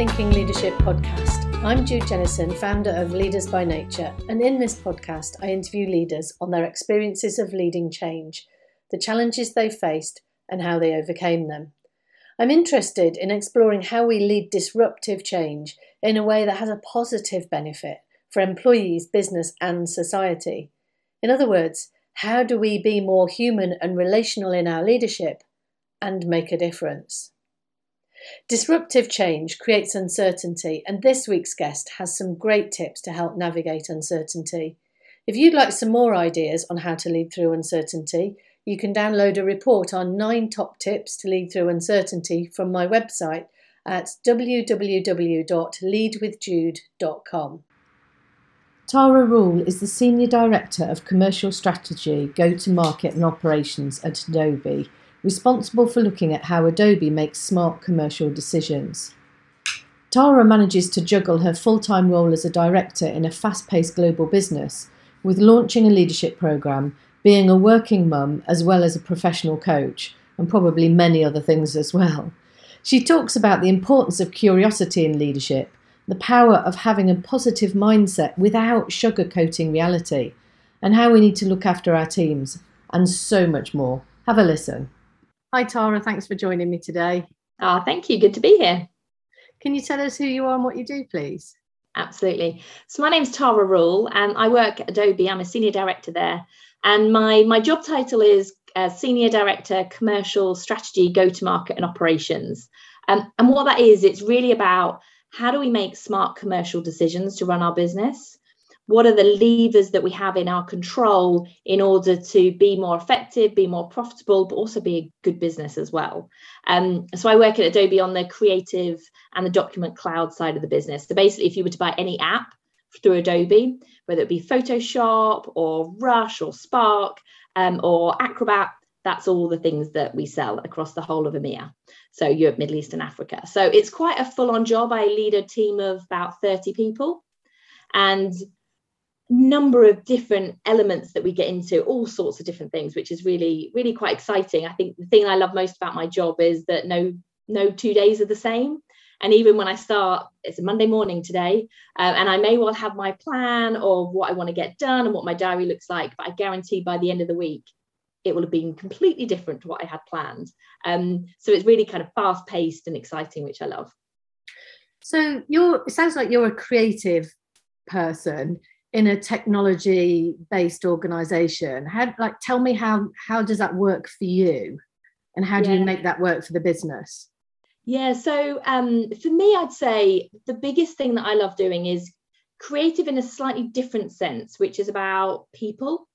Thinking Leadership podcast. I'm Jude Jennison, founder of Leaders by Nature, and in this podcast, I interview leaders on their experiences of leading change, the challenges they faced, and how they overcame them. I'm interested in exploring how we lead disruptive change in a way that has a positive benefit for employees, business, and society. In other words, how do we be more human and relational in our leadership and make a difference? Disruptive change creates uncertainty, and this week's guest has some great tips to help navigate uncertainty. If you'd like some more ideas on how to lead through uncertainty, you can download a report on nine top tips to lead through uncertainty from my website at www.leadwithjude.com. Tara Rule is the Senior Director of Commercial Strategy, Go to Market and Operations at Adobe responsible for looking at how Adobe makes smart commercial decisions. Tara manages to juggle her full time role as a director in a fast paced global business with launching a leadership program, being a working mum as well as a professional coach, and probably many other things as well. She talks about the importance of curiosity in leadership, the power of having a positive mindset without sugarcoating reality, and how we need to look after our teams, and so much more. Have a listen. Hi, Tara. Thanks for joining me today. Oh, thank you. Good to be here. Can you tell us who you are and what you do, please? Absolutely. So my name's Tara Rule, and I work at Adobe. I'm a senior director there, and my my job title is uh, senior director, commercial strategy, go to market, and operations. Um, and what that is, it's really about how do we make smart commercial decisions to run our business what are the levers that we have in our control in order to be more effective, be more profitable, but also be a good business as well. Um, so I work at Adobe on the creative and the document cloud side of the business. So basically, if you were to buy any app through Adobe, whether it be Photoshop or Rush or Spark um, or Acrobat, that's all the things that we sell across the whole of EMEA, so Europe, Middle East, and Africa. So it's quite a full on job. I lead a team of about 30 people. And number of different elements that we get into all sorts of different things which is really really quite exciting. I think the thing i love most about my job is that no no two days are the same. And even when i start it's a monday morning today uh, and i may well have my plan of what i want to get done and what my diary looks like but i guarantee by the end of the week it will have been completely different to what i had planned. Um, so it's really kind of fast paced and exciting which i love. So you're it sounds like you're a creative person in a technology based organization? How like tell me how how does that work for you? And how do yeah. you make that work for the business? Yeah so um, for me i'd say the biggest thing that i love doing is creative in a slightly different sense which is about people.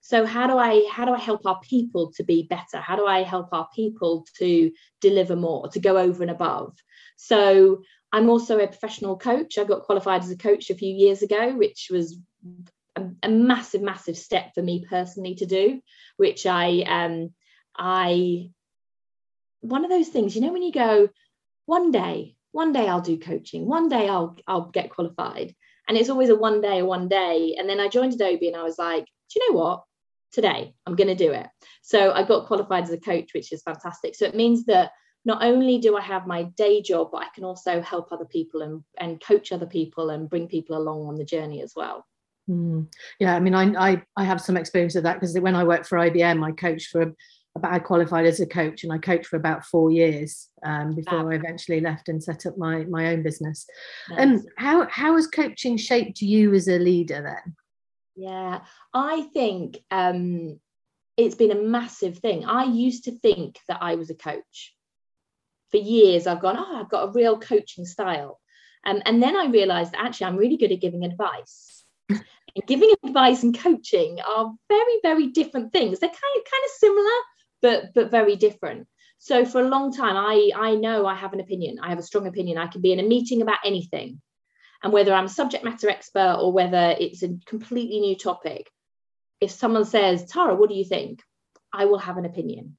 So how do i how do i help our people to be better? How do i help our people to deliver more to go over and above? So I'm also a professional coach. I got qualified as a coach a few years ago, which was a, a massive, massive step for me personally to do. Which I, um, I, one of those things, you know, when you go, one day, one day I'll do coaching, one day I'll I'll get qualified, and it's always a one day, one day. And then I joined Adobe, and I was like, do you know what? Today I'm going to do it. So I got qualified as a coach, which is fantastic. So it means that not only do I have my day job, but I can also help other people and, and coach other people and bring people along on the journey as well. Mm. Yeah, I mean, I, I, I have some experience of that because when I worked for IBM, I coached for about I qualified as a coach and I coached for about four years um, before wow. I eventually left and set up my my own business. And um, how how has coaching shaped you as a leader then? Yeah, I think um, it's been a massive thing. I used to think that I was a coach for years I've gone, oh, I've got a real coaching style. Um, and then I realized that actually I'm really good at giving advice. and giving advice and coaching are very, very different things. They're kind of kind of similar, but but very different. So for a long time, I I know I have an opinion. I have a strong opinion. I can be in a meeting about anything. And whether I'm a subject matter expert or whether it's a completely new topic, if someone says, Tara, what do you think? I will have an opinion.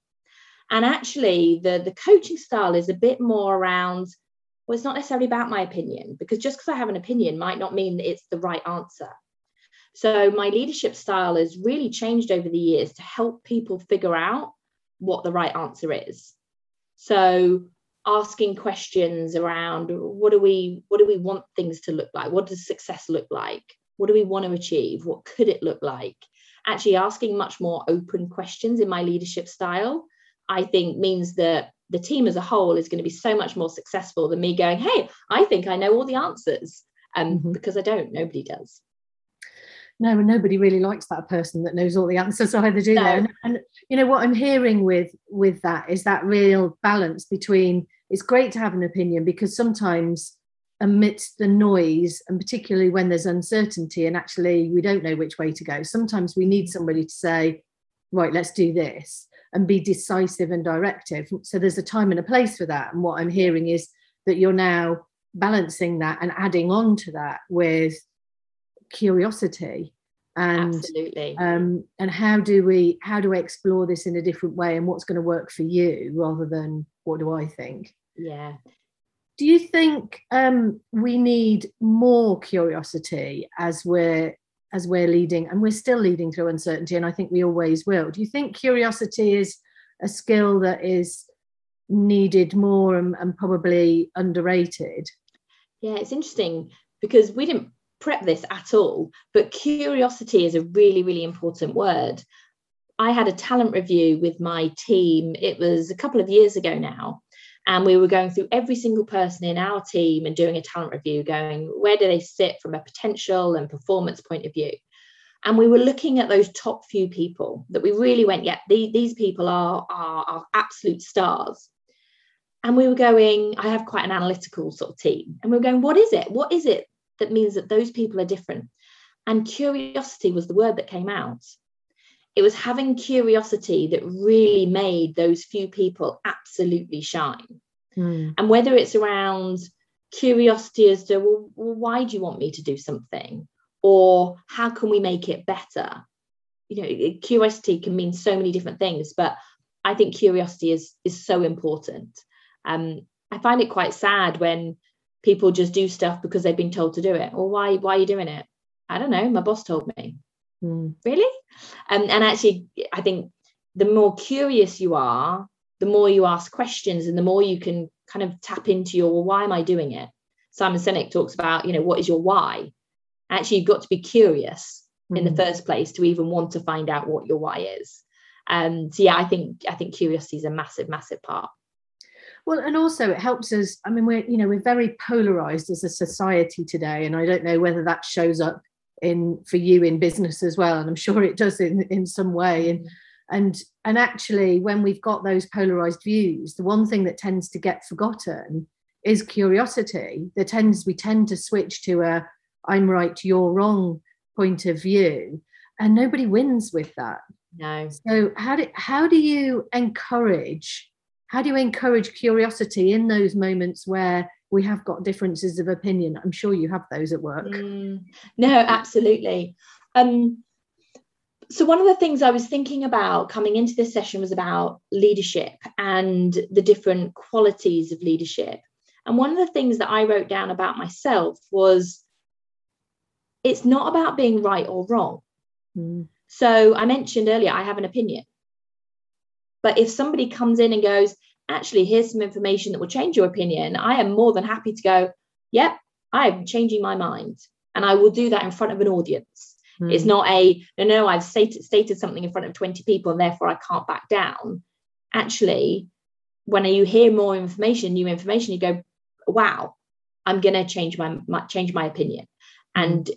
And actually, the, the coaching style is a bit more around, well, it's not necessarily about my opinion, because just because I have an opinion might not mean that it's the right answer. So my leadership style has really changed over the years to help people figure out what the right answer is. So asking questions around what do we what do we want things to look like what does success look like what do we want to achieve what could it look like actually asking much more open questions in my leadership style i think means that the team as a whole is going to be so much more successful than me going hey i think i know all the answers um, mm-hmm. because i don't nobody does no, and nobody really likes that person that knows all the answers either, do no. they? And, and, you know what I'm hearing with with that is that real balance between it's great to have an opinion because sometimes amidst the noise and particularly when there's uncertainty and actually we don't know which way to go, sometimes we need somebody to say, right, let's do this and be decisive and directive. So there's a time and a place for that. And what I'm hearing is that you're now balancing that and adding on to that with curiosity and absolutely um, and how do we how do we explore this in a different way and what's going to work for you rather than what do i think yeah do you think um, we need more curiosity as we're as we're leading and we're still leading through uncertainty and i think we always will do you think curiosity is a skill that is needed more and, and probably underrated yeah it's interesting because we didn't prep this at all, but curiosity is a really, really important word. I had a talent review with my team. It was a couple of years ago now. And we were going through every single person in our team and doing a talent review, going, where do they sit from a potential and performance point of view? And we were looking at those top few people that we really went, yeah, the, these people are, are, are absolute stars. And we were going, I have quite an analytical sort of team. And we were going, what is it? What is it that means that those people are different. And curiosity was the word that came out. It was having curiosity that really made those few people absolutely shine. Mm. And whether it's around curiosity as to, well, well, why do you want me to do something? Or how can we make it better? You know, curiosity can mean so many different things, but I think curiosity is is so important. Um, I find it quite sad when people just do stuff because they've been told to do it. Or why why are you doing it? I don't know. My boss told me. Mm. Really? Um, and actually, I think the more curious you are, the more you ask questions, and the more you can kind of tap into your well, why am I doing it? Simon Sinek talks about, you know, what is your why? Actually, you've got to be curious mm. in the hmm. first place to even want to find out what your why is. And um, so yeah, I think I think curiosity is a massive, massive part. Well, and also it helps us. I mean, we're you know we're very polarized as a society today, and I don't know whether that shows up in for you in business as well, and I'm sure it does in in some way. And and and actually, when we've got those polarized views, the one thing that tends to get forgotten is curiosity. There tends we tend to switch to a I'm right, you're wrong point of view, and nobody wins with that. No. So how do how do you encourage how do you encourage curiosity in those moments where we have got differences of opinion. I'm sure you have those at work. Mm, no absolutely. Um, so one of the things i was thinking about coming into this session was about leadership and the different qualities of leadership. And one of the things that i wrote down about myself was it's not about being right or wrong. Mm. so i mentioned earlier i have an opinion. But if somebody comes in and goes, actually, here's some information that will change your opinion, I am more than happy to go, yep, I'm changing my mind. And I will do that in front of an audience. Mm. It's not a, no, no, I've stated, stated something in front of 20 people and therefore I can't back down. Actually, when you hear more information, new information, you go, wow, I'm going to change my, my, change my opinion. And,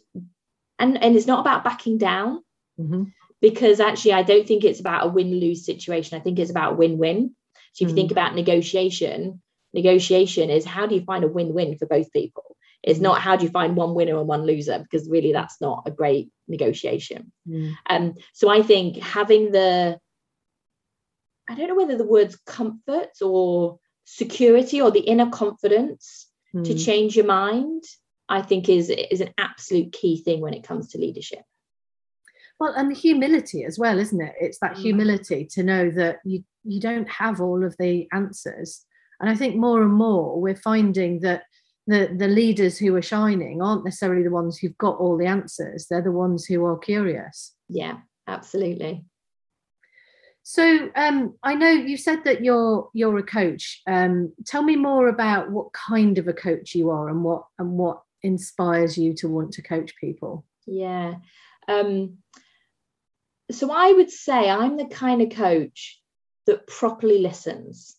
and, and it's not about backing down. Mm-hmm because actually I don't think it's about a win-lose situation. I think it's about win-win. So if you think mm. about negotiation, negotiation is how do you find a win-win for both people? It's not how do you find one winner and one loser because really that's not a great negotiation. Mm. Um, so I think having the I don't know whether the words comfort or security or the inner confidence mm. to change your mind, I think is is an absolute key thing when it comes to leadership well and the humility as well isn't it it's that mm. humility to know that you you don't have all of the answers and i think more and more we're finding that the the leaders who are shining aren't necessarily the ones who've got all the answers they're the ones who are curious yeah absolutely So um, I know you said that you're you're a coach. Um, tell me more about what kind of a coach you are and what and what inspires you to want to coach people. Yeah. Um, so I would say I'm the kind of coach that properly listens.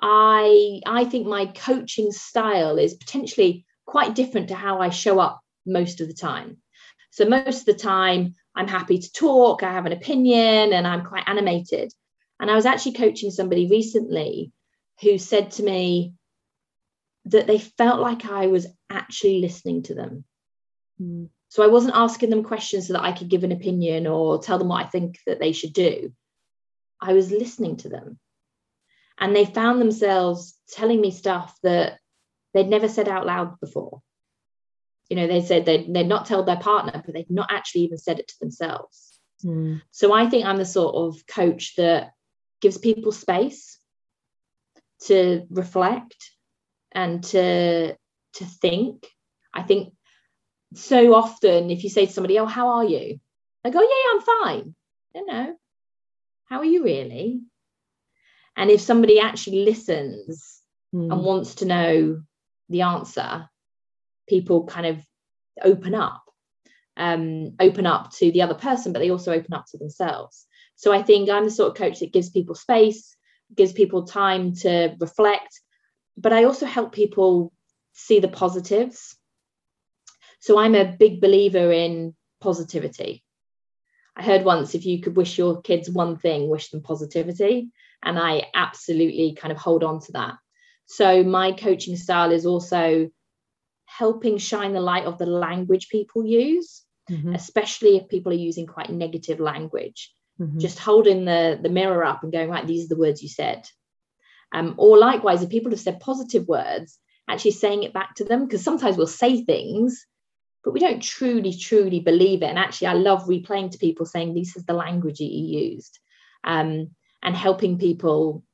I I think my coaching style is potentially quite different to how I show up most of the time. So most of the time I'm happy to talk, I have an opinion, and I'm quite animated. And I was actually coaching somebody recently who said to me that they felt like I was actually listening to them. Mm. So I wasn't asking them questions so that I could give an opinion or tell them what I think that they should do. I was listening to them. And they found themselves telling me stuff that they'd never said out loud before. You know they said they'd, they'd not told their partner but they'd not actually even said it to themselves. Mm. so i think i'm the sort of coach that gives people space to reflect and to to think. I think so often if you say to somebody oh how are you? They go yeah, yeah i'm fine. You know how are you really? And if somebody actually listens mm. and wants to know the answer people kind of open up um, open up to the other person but they also open up to themselves. So i think i'm the sort of coach that gives people space gives people time to reflect but i also help people see the positives. So i'm a big believer in positivity i heard once if you could wish your kids one thing wish them positivity and i absolutely kind of hold on to that so my coaching style is also helping shine the light of the language people use, mm-hmm. especially if people are using quite negative language. Mm-hmm. Just holding the, the mirror up and going, right, these are the words you said. Um, or likewise, if people have said positive words, actually saying it back to them, because sometimes we'll say things, but we don't truly, truly believe it. And actually, I love replaying to people saying, this is the language that you used. Um, and helping people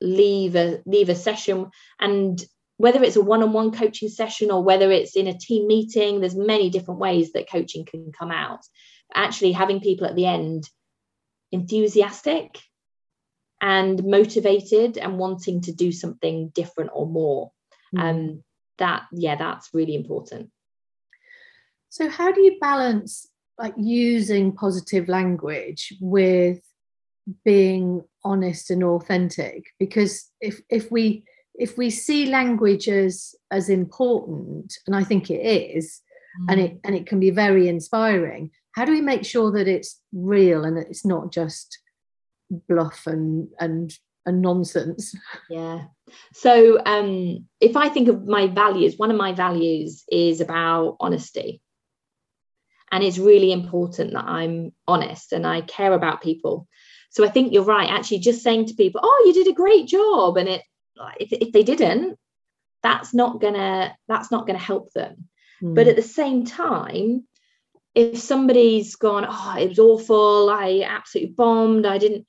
leave a leave a session and whether it's a one-on-one coaching session or whether it's in a team meeting there's many different ways that coaching can come out actually having people at the end enthusiastic and motivated and wanting to do something different or more mm. um that yeah that's really important so how do you balance like using positive language with being honest and authentic? Because if if we if we see language as as important and i think it is mm. and it and it can be very inspiring how do we make sure that it's real and that it's not just bluff and and and nonsense? Yeah. So um if i think of my values one of my values is about honesty and it's really important that i'm honest and i care about people so i think you're right actually just saying to people oh you did a great job and it if, if they didn't that's not gonna that's not gonna help them mm. but at the same time if somebody's gone oh it was awful i absolutely bombed i didn't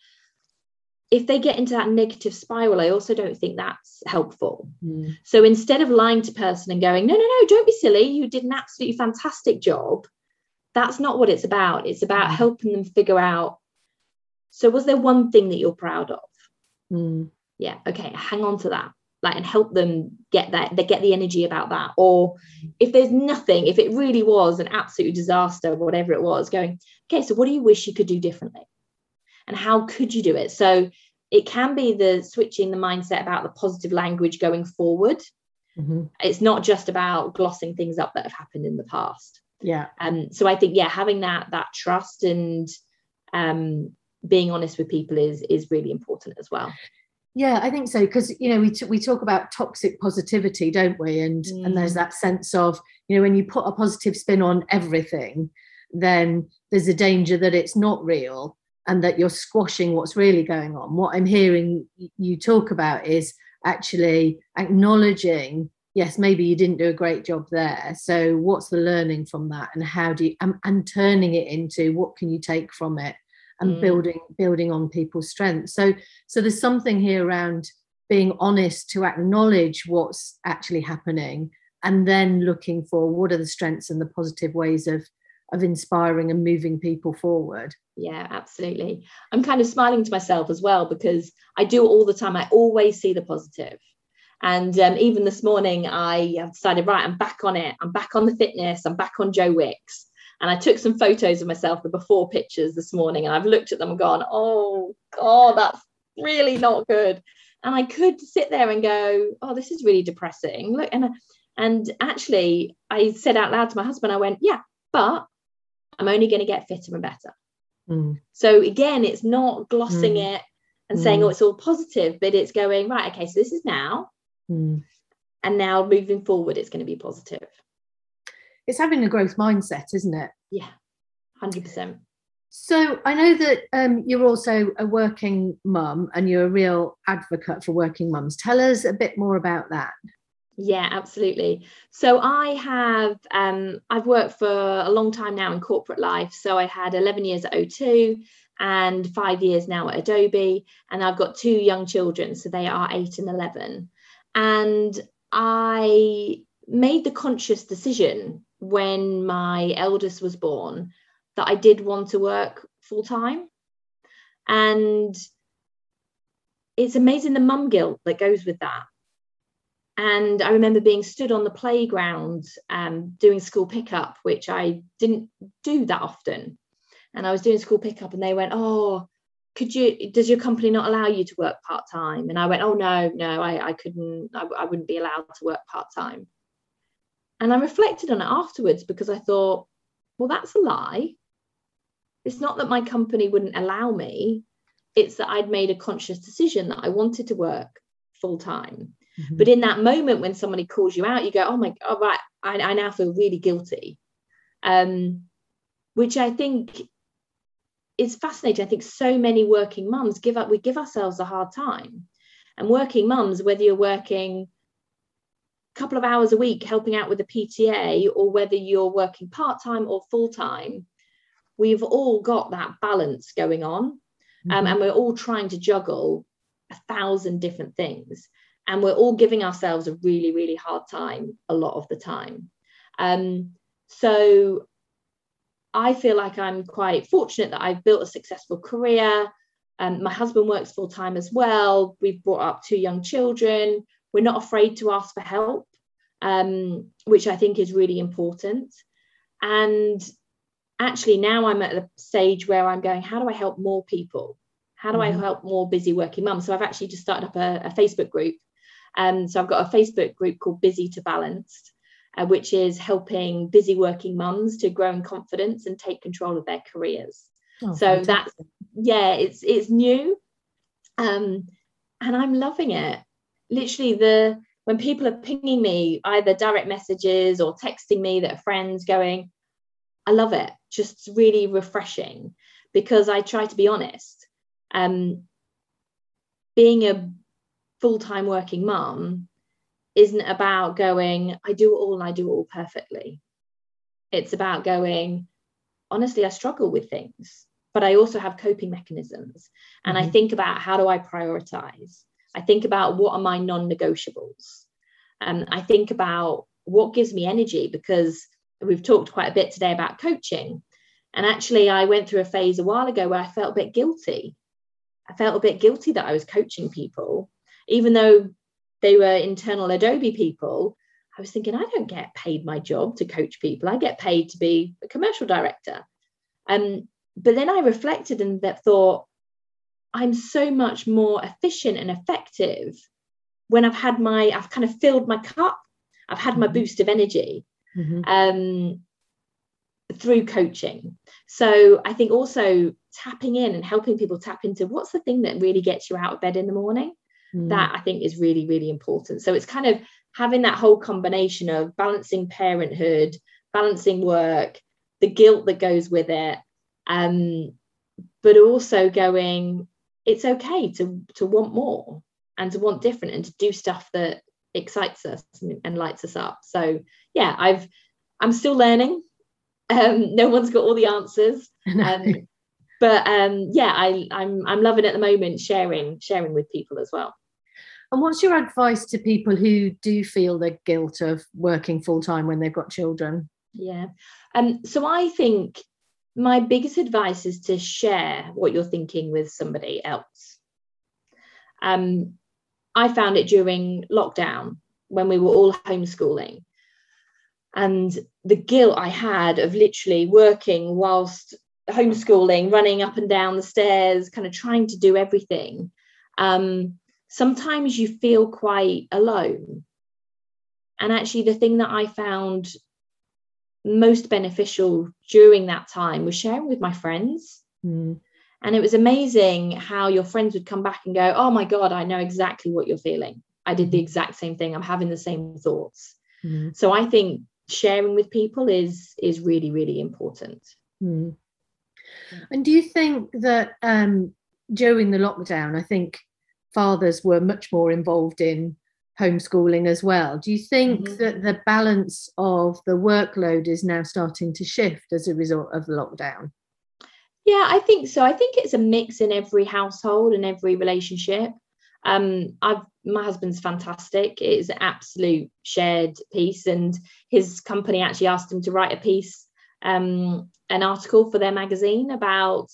if they get into that negative spiral i also don't think that's helpful mm. so instead of lying to person and going no no no don't be silly you did an absolutely fantastic job that's not what it's about. It's about mm. helping them figure out so was there one thing that you're proud of? Mm. Yeah okay hang on to that like and help them get that they get the energy about that. Or if there's nothing if it really was an absolute disaster whatever it was going okay so what do you wish you could do differently? And how could you do it? So it can be the switching the mindset about the positive language going forward. Mm-hmm. it's not just about glossing things up that have happened in the past yeah um so i think yeah having that that trust and um being honest with people is is really important as well yeah, I think so because you know we t- we talk about toxic positivity, don't we? And mm. and there's mm. that sense of you know when you put a positive spin on everything, then there's a danger that it's not real and that you're squashing what's really going on. What I'm hearing you talk about is actually acknowledging yes maybe you didn't do a great job there so what's the learning from that and how do you and, and turning it into what can you take from it and mm. building building on people's strengths so so there's something here around being honest to acknowledge what's actually happening and then looking for what are the strengths and the positive ways of of inspiring and moving people forward. Yeah, absolutely. I'm kind of smiling to myself as well because I do all the time. I always see the positive. And um, even this morning, I have decided, right, I'm back on it. I'm back on the fitness. I'm back on Joe Wicks. And I took some photos of myself, the before pictures this morning, and I've looked at them and gone, oh, God, that's really not good. And I could sit there and go, oh, this is really depressing. Look, and and actually, I said out loud to my husband, I went, yeah, but I'm only going to get fitter and better. Mm. So again, it's not glossing mm. it and mm. saying, oh, it's all positive, but it's going, right, okay, so this is now. Mm. And now moving forward, it's going to be positive. It's having a growth mindset, isn't it? Yeah, 100%. So I know that um, you're also a working mum and you're a real advocate for working mums. Tell us a bit more about that. Yeah, absolutely. So I have um, I've worked for a long time now in corporate life. So I had 11 years at O2 and five years now at Adobe, and I've got two young children, so they are eight and 11. And I made the conscious decision when my eldest was born that I did want to work full time. And it's amazing the mum guilt that goes with that. And I remember being stood on the playground um, doing school pickup, which I didn't do that often. And I was doing school pickup, and they went, "Oh, could you? Does your company not allow you to work part time?" And I went, "Oh no, no, I, I couldn't. I, I wouldn't be allowed to work part time." And I reflected on it afterwards because I thought, well, that's a lie. It's not that my company wouldn't allow me, it's that I'd made a conscious decision that I wanted to work full time. Mm-hmm. But in that moment when somebody calls you out, you go, oh my God, right, I, I now feel really guilty. Um, which I think is fascinating. I think so many working mums give up, we give ourselves a hard time. And working mums, whether you're working a couple of hours a week helping out with the PTA or whether you're working part time or full time, we've all got that balance going on um, mm-hmm. um, and we're all trying to juggle a thousand different things and we're all giving ourselves a really really hard time a lot of the time um, so i feel like i'm quite fortunate that i've built a successful career um, my husband works full time as well we've brought up two young children we're not afraid to ask for help um, which i think is really important and actually now I'm at the stage where I'm going, how do I help more people? How do mm-hmm. I help more busy working mums? So I've actually just started up a, a Facebook group. Um, so I've got a Facebook group called Busy to Balanced, uh, which is helping busy working mums to grow in confidence and take control of their careers. Oh, so fantastic. that's yeah, it's it's new, um, and I'm loving it. Literally, the when people are pinging me either direct messages or texting me that are friends going, I love it. Just really refreshing because I try to be honest. Um, being a full time working mum isn't about going, I do it all and I do it all perfectly. It's about going, honestly, I struggle with things, but I also have coping mechanisms. And mm-hmm. I think about how do I prioritize? I think about what are my non negotiables? And um, I think about what gives me energy because we've talked quite a bit today about coaching. And actually, I went through a phase a while ago where I felt a bit guilty. I felt a bit guilty that I was coaching people, even though they were internal Adobe people. I was thinking, I don't get paid my job to coach people. I get paid to be a commercial director. Um, but then I reflected and that thought, I'm so much more efficient and effective when I've had my, I've kind of filled my cup. I've had my mm-hmm. boost of energy mm-hmm. um, through coaching. So I think also tapping in and helping people tap into what's the thing that really gets you out of bed in the morning. Mm. That I think is really, really important. So it's kind of having that whole combination of balancing parenthood, balancing work, the guilt that goes with it, um, but also going, it's okay to to want more and to want different and to do stuff that excites us and lights us up. So yeah, I've I'm still learning. Um, no one's got all the answers. Um, but um, yeah, I, I'm I'm loving at the moment sharing sharing with people as well. And what's your advice to people who do feel the guilt of working full time when they've got children? Yeah. Um, so I think my biggest advice is to share what you're thinking with somebody else. Um, I found it during lockdown when we were all homeschooling. And the guilt I had of literally working whilst homeschooling, running up and down the stairs, kind of trying to do everything. Um, sometimes you feel quite alone. And actually, the thing that I found most beneficial during that time was sharing with my friends. Mm. And it was amazing how your friends would come back and go, Oh my God, I know exactly what you're feeling. I did the mm. exact same thing. I'm having the same thoughts. Mm. So I think sharing with people is is really, really important. Mm. And do you think that um, during the lockdown, I think fathers were much more involved in homeschooling as well. Do you think mm-hmm. that the balance of the workload is now starting to shift as a result of lockdown? Yeah, I think so. I think it's a mix in every household and every relationship. Um, I've my husband's fantastic. It is an absolute shared piece, and his company actually asked him to write a piece, um, an article for their magazine about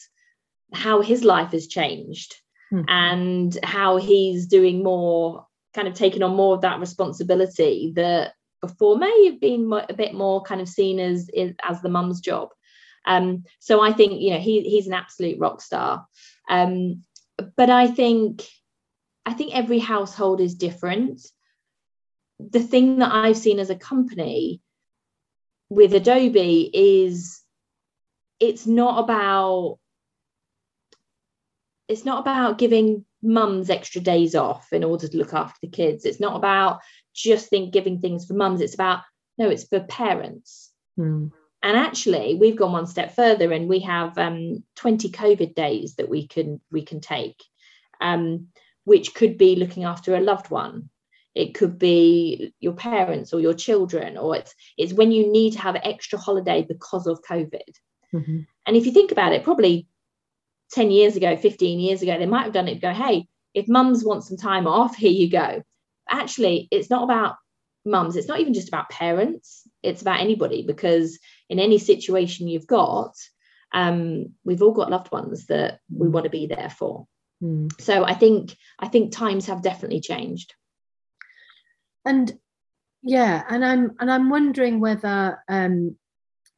how his life has changed mm. and how he's doing more, kind of taking on more of that responsibility that before may have been a bit more kind of seen as as the mum's job. Um, so I think you know he he's an absolute rock star. Um, but I think I think every household is different. The thing that I've seen as a company with Adobe is it's not about it's not about giving mums extra days off in order to look after the kids. It's not about just think giving things for mums. It's about no, it's for parents. Mm. And actually, we've gone one step further, and we have um, 20 COVID days that we can we can take, um, which could be looking after a loved one. It could be your parents or your children, or it's it's when you need to have extra holiday because of COVID. Mm-hmm. And if you think about it, probably 10 years ago, 15 years ago, they might have done it go, hey, if mums want some time off, here you go. Actually, it's not about mums, it's not even just about parents, it's about anybody because in any situation you've got, um, we've all got loved ones that we want to be there for. Mm. So I think I think times have definitely changed. And yeah, and I'm and I'm wondering whether um,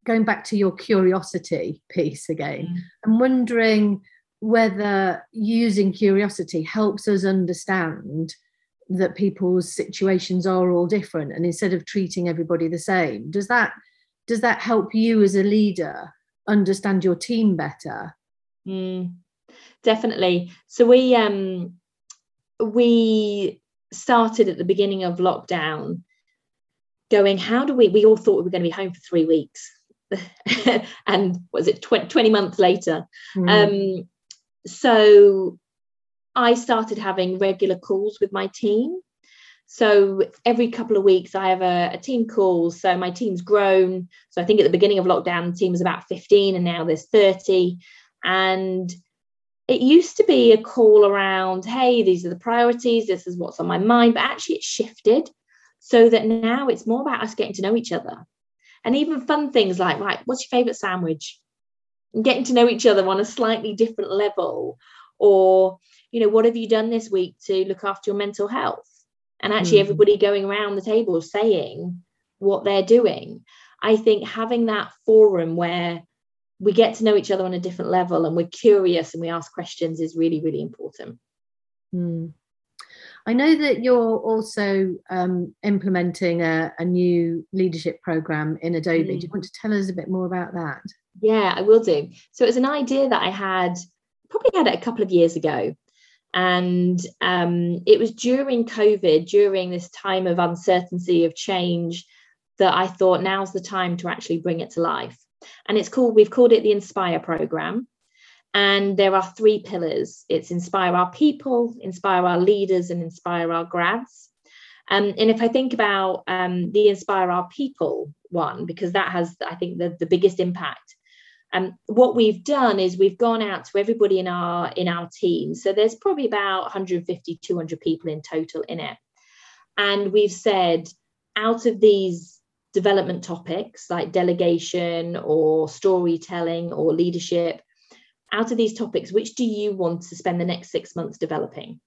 going back to your curiosity piece again, mm. I'm wondering whether using curiosity helps us understand that people's situations are all different and instead of treating everybody the same does that does that help you as a leader understand your team better? Mm, definitely. So we um we started at the beginning of lockdown going how do we we all thought we were going to be home for three weeks and was it 20, 20 months later mm. um so I started having regular calls with my team. So every couple of weeks, I have a, a, team call. So my team's grown. So I think at the beginning of lockdown, the team was about 15 and now there's 30. And it used to be a call around, hey, these are the priorities, this is what's on my mind. But actually, it shifted so that now it's more about us getting to know each other. And even fun things like, right, what's your favorite sandwich? And getting to know each other on a slightly different level. Or you know, what have you done this week to look after your mental health? And actually, mm. everybody going around the table saying what they're doing. I think having that forum where we get to know each other on a different level and we're curious and we ask questions is really, really important. Mm. I know that you're also um, implementing a, a, new leadership program in Adobe. Mm. Do you want to tell us a bit more about that? Yeah, I will do. So it was an idea that I had probably had it a couple of years ago. And um, it was during COVID, during this time of uncertainty, of change, that I thought now's the time to actually bring it to life. And it's called, we've called it the Inspire program. And there are three pillars it's inspire our people, inspire our leaders, and inspire our grads. Um, and if I think about um, the inspire our people one, because that has, I think, the, the biggest impact, um, what we've done is we've gone out to everybody in our in our team. So there's probably about 150, 200 people in total in it. And we've said, out of these development topics like delegation or storytelling or leadership. Out of these topics, which do you want to spend the next six months developing?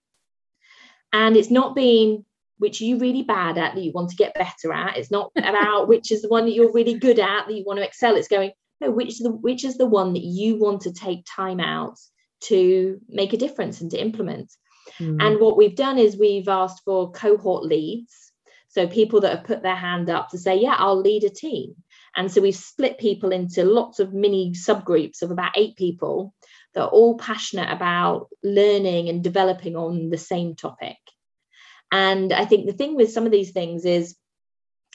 And it's not being which you're really bad at that you want to get better at. It's not about which is the one that you're really good at that you want to excel. It's going, no, which is the which is the one that you want to take time out to make a difference and to implement. Mm. And what we've done is we've asked for cohort leads. So people that have put their hand up to say, yeah, I'll lead a team. And so we've split people into lots of mini subgroups of about eight people that are all passionate about learning and developing on the same topic. And I think the thing with some of these things is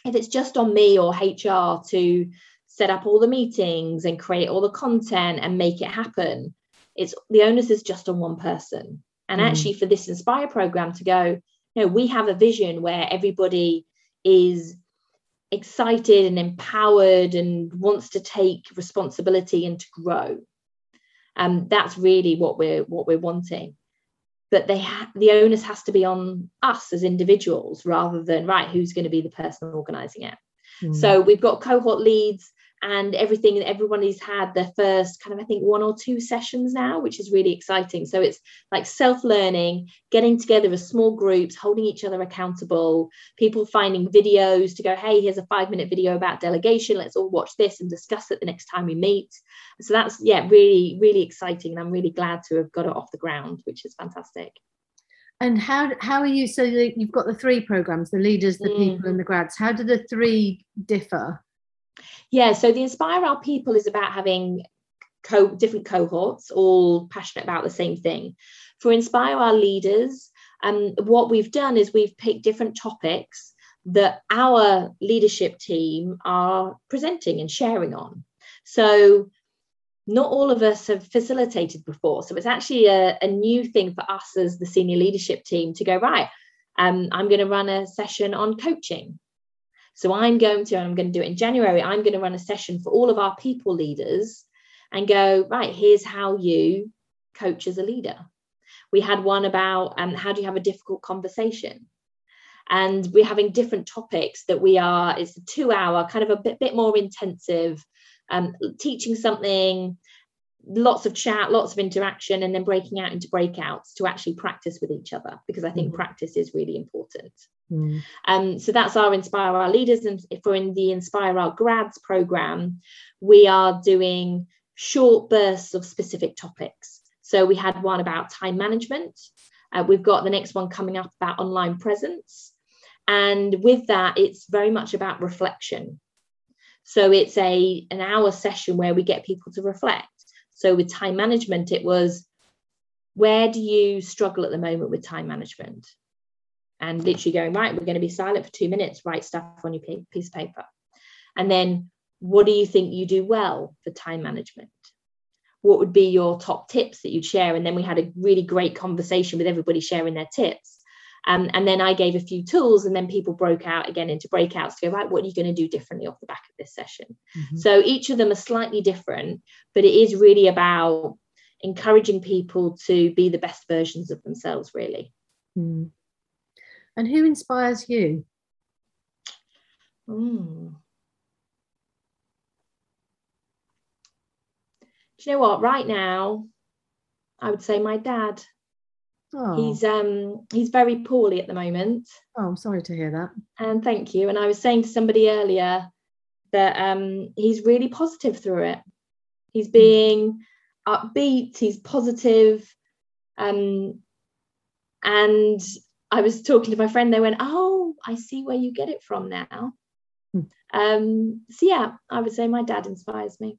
if it's just on me or HR to set up all the meetings and create all the content and make it happen, it's the onus is just on one person. And mm. actually, for this Inspire program to go, you know, we have a vision where everybody is excited and empowered and wants to take responsibility and to grow. Um, that's really what we're what we're wanting but they ha- the onus has to be on us as individuals rather than right who's going to be the person organizing it mm. so we've got cohort leads and everything and everybody's had their first kind of i think one or two sessions now which is really exciting. So it's like self-learning getting together as small groups holding each other accountable people finding videos to go hey here's a five minute video about delegation. Let's all watch this and discuss it the next time we meet. So that's yeah really really exciting. And i'm really glad to have got it off the ground which is fantastic. And how how are you so you've got the three programs the leaders the mm. people and the grads. How do the three differ yeah, so the Inspire Our People is about having co- different cohorts, all passionate about the same thing. For Inspire Our Leaders, um, what we've done is we've picked different topics that our leadership team are presenting and sharing on. So not all of us have facilitated before. So it's actually a, a new thing for us as the senior leadership team to go, right, um, I'm going to run a session on coaching so I'm going to, and I'm going to do it in January, I'm going to run a session for all of our people leaders and go, right, here's how you coach as a leader. We had one about um, how do you have a difficult conversation? And we're having different topics that we are, it's a two hour, kind of a bit, bit more intensive, um, teaching something, lots of chat, lots of interaction, and then breaking out into breakouts to actually practice with each other because I think mm-hmm. practice is really important. Mm. Um, so that's our Inspire Our Leaders. And if we're in the Inspire Our Grads program, we are doing short bursts of specific topics. So we had one about time management. Uh, we've got the next one coming up about online presence. And with that, it's very much about reflection. So it's a an hour session where we get people to reflect. So with time management, it was where do you struggle at the moment with time management? and literally going, right, we're going to be silent for two minutes, write stuff on your piece of paper. And then what do you think you do well for time management? What would be your top tips that you'd share? And then we had a really great conversation with everybody sharing their tips. Um, and then I gave a few tools, and then people broke out again into breakouts to go, right, what are you going to do differently off the back of this session? Mm-hmm. So each of them are slightly different, but it is really about encouraging people to be the best versions of themselves, really. Mm. And who inspires you? Mm. Do you know what? Right now, I would say my dad. Oh. He's um he's very poorly at the moment. Oh, I'm sorry to hear that. And thank you. And I was saying to somebody earlier that um he's really positive through it. He's hmm. being upbeat, he's positive, um, and I was talking to my friend, they went, Oh, I see where you get it from now. Hmm. Um, so, yeah, I would say my dad inspires me.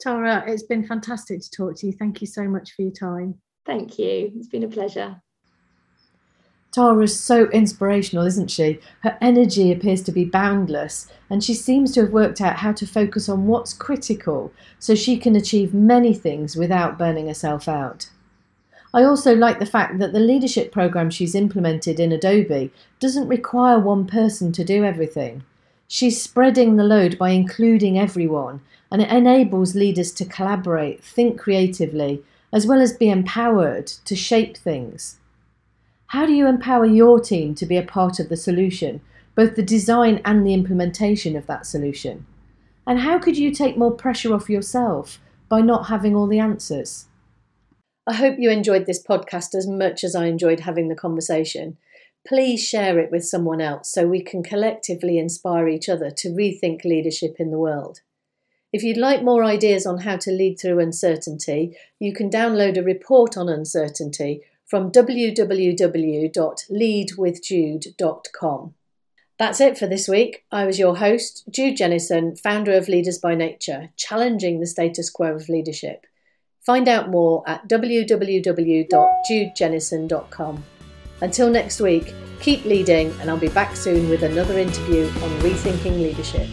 Tara, it's been fantastic to talk to you. Thank you so much for your time. Thank you. It's been a pleasure. Tara is so inspirational, isn't she? Her energy appears to be boundless, and she seems to have worked out how to focus on what's critical so she can achieve many things without burning herself out. I also like the fact that the leadership program she's implemented in Adobe doesn't require one person to do everything. She's spreading the load by including everyone, and it enables leaders to collaborate, think creatively, as well as be empowered to shape things. How do you empower your team to be a part of the solution, both the design and the implementation of that solution? And how could you take more pressure off yourself by not having all the answers? I hope you enjoyed this podcast as much as I enjoyed having the conversation. Please share it with someone else so we can collectively inspire each other to rethink leadership in the world. If you'd like more ideas on how to lead through uncertainty, you can download a report on uncertainty from www.leadwithjude.com. That's it for this week. I was your host, Jude Jennison, founder of Leaders by Nature, challenging the status quo of leadership. Find out more at www.judejennison.com. Until next week, keep leading, and I'll be back soon with another interview on rethinking leadership.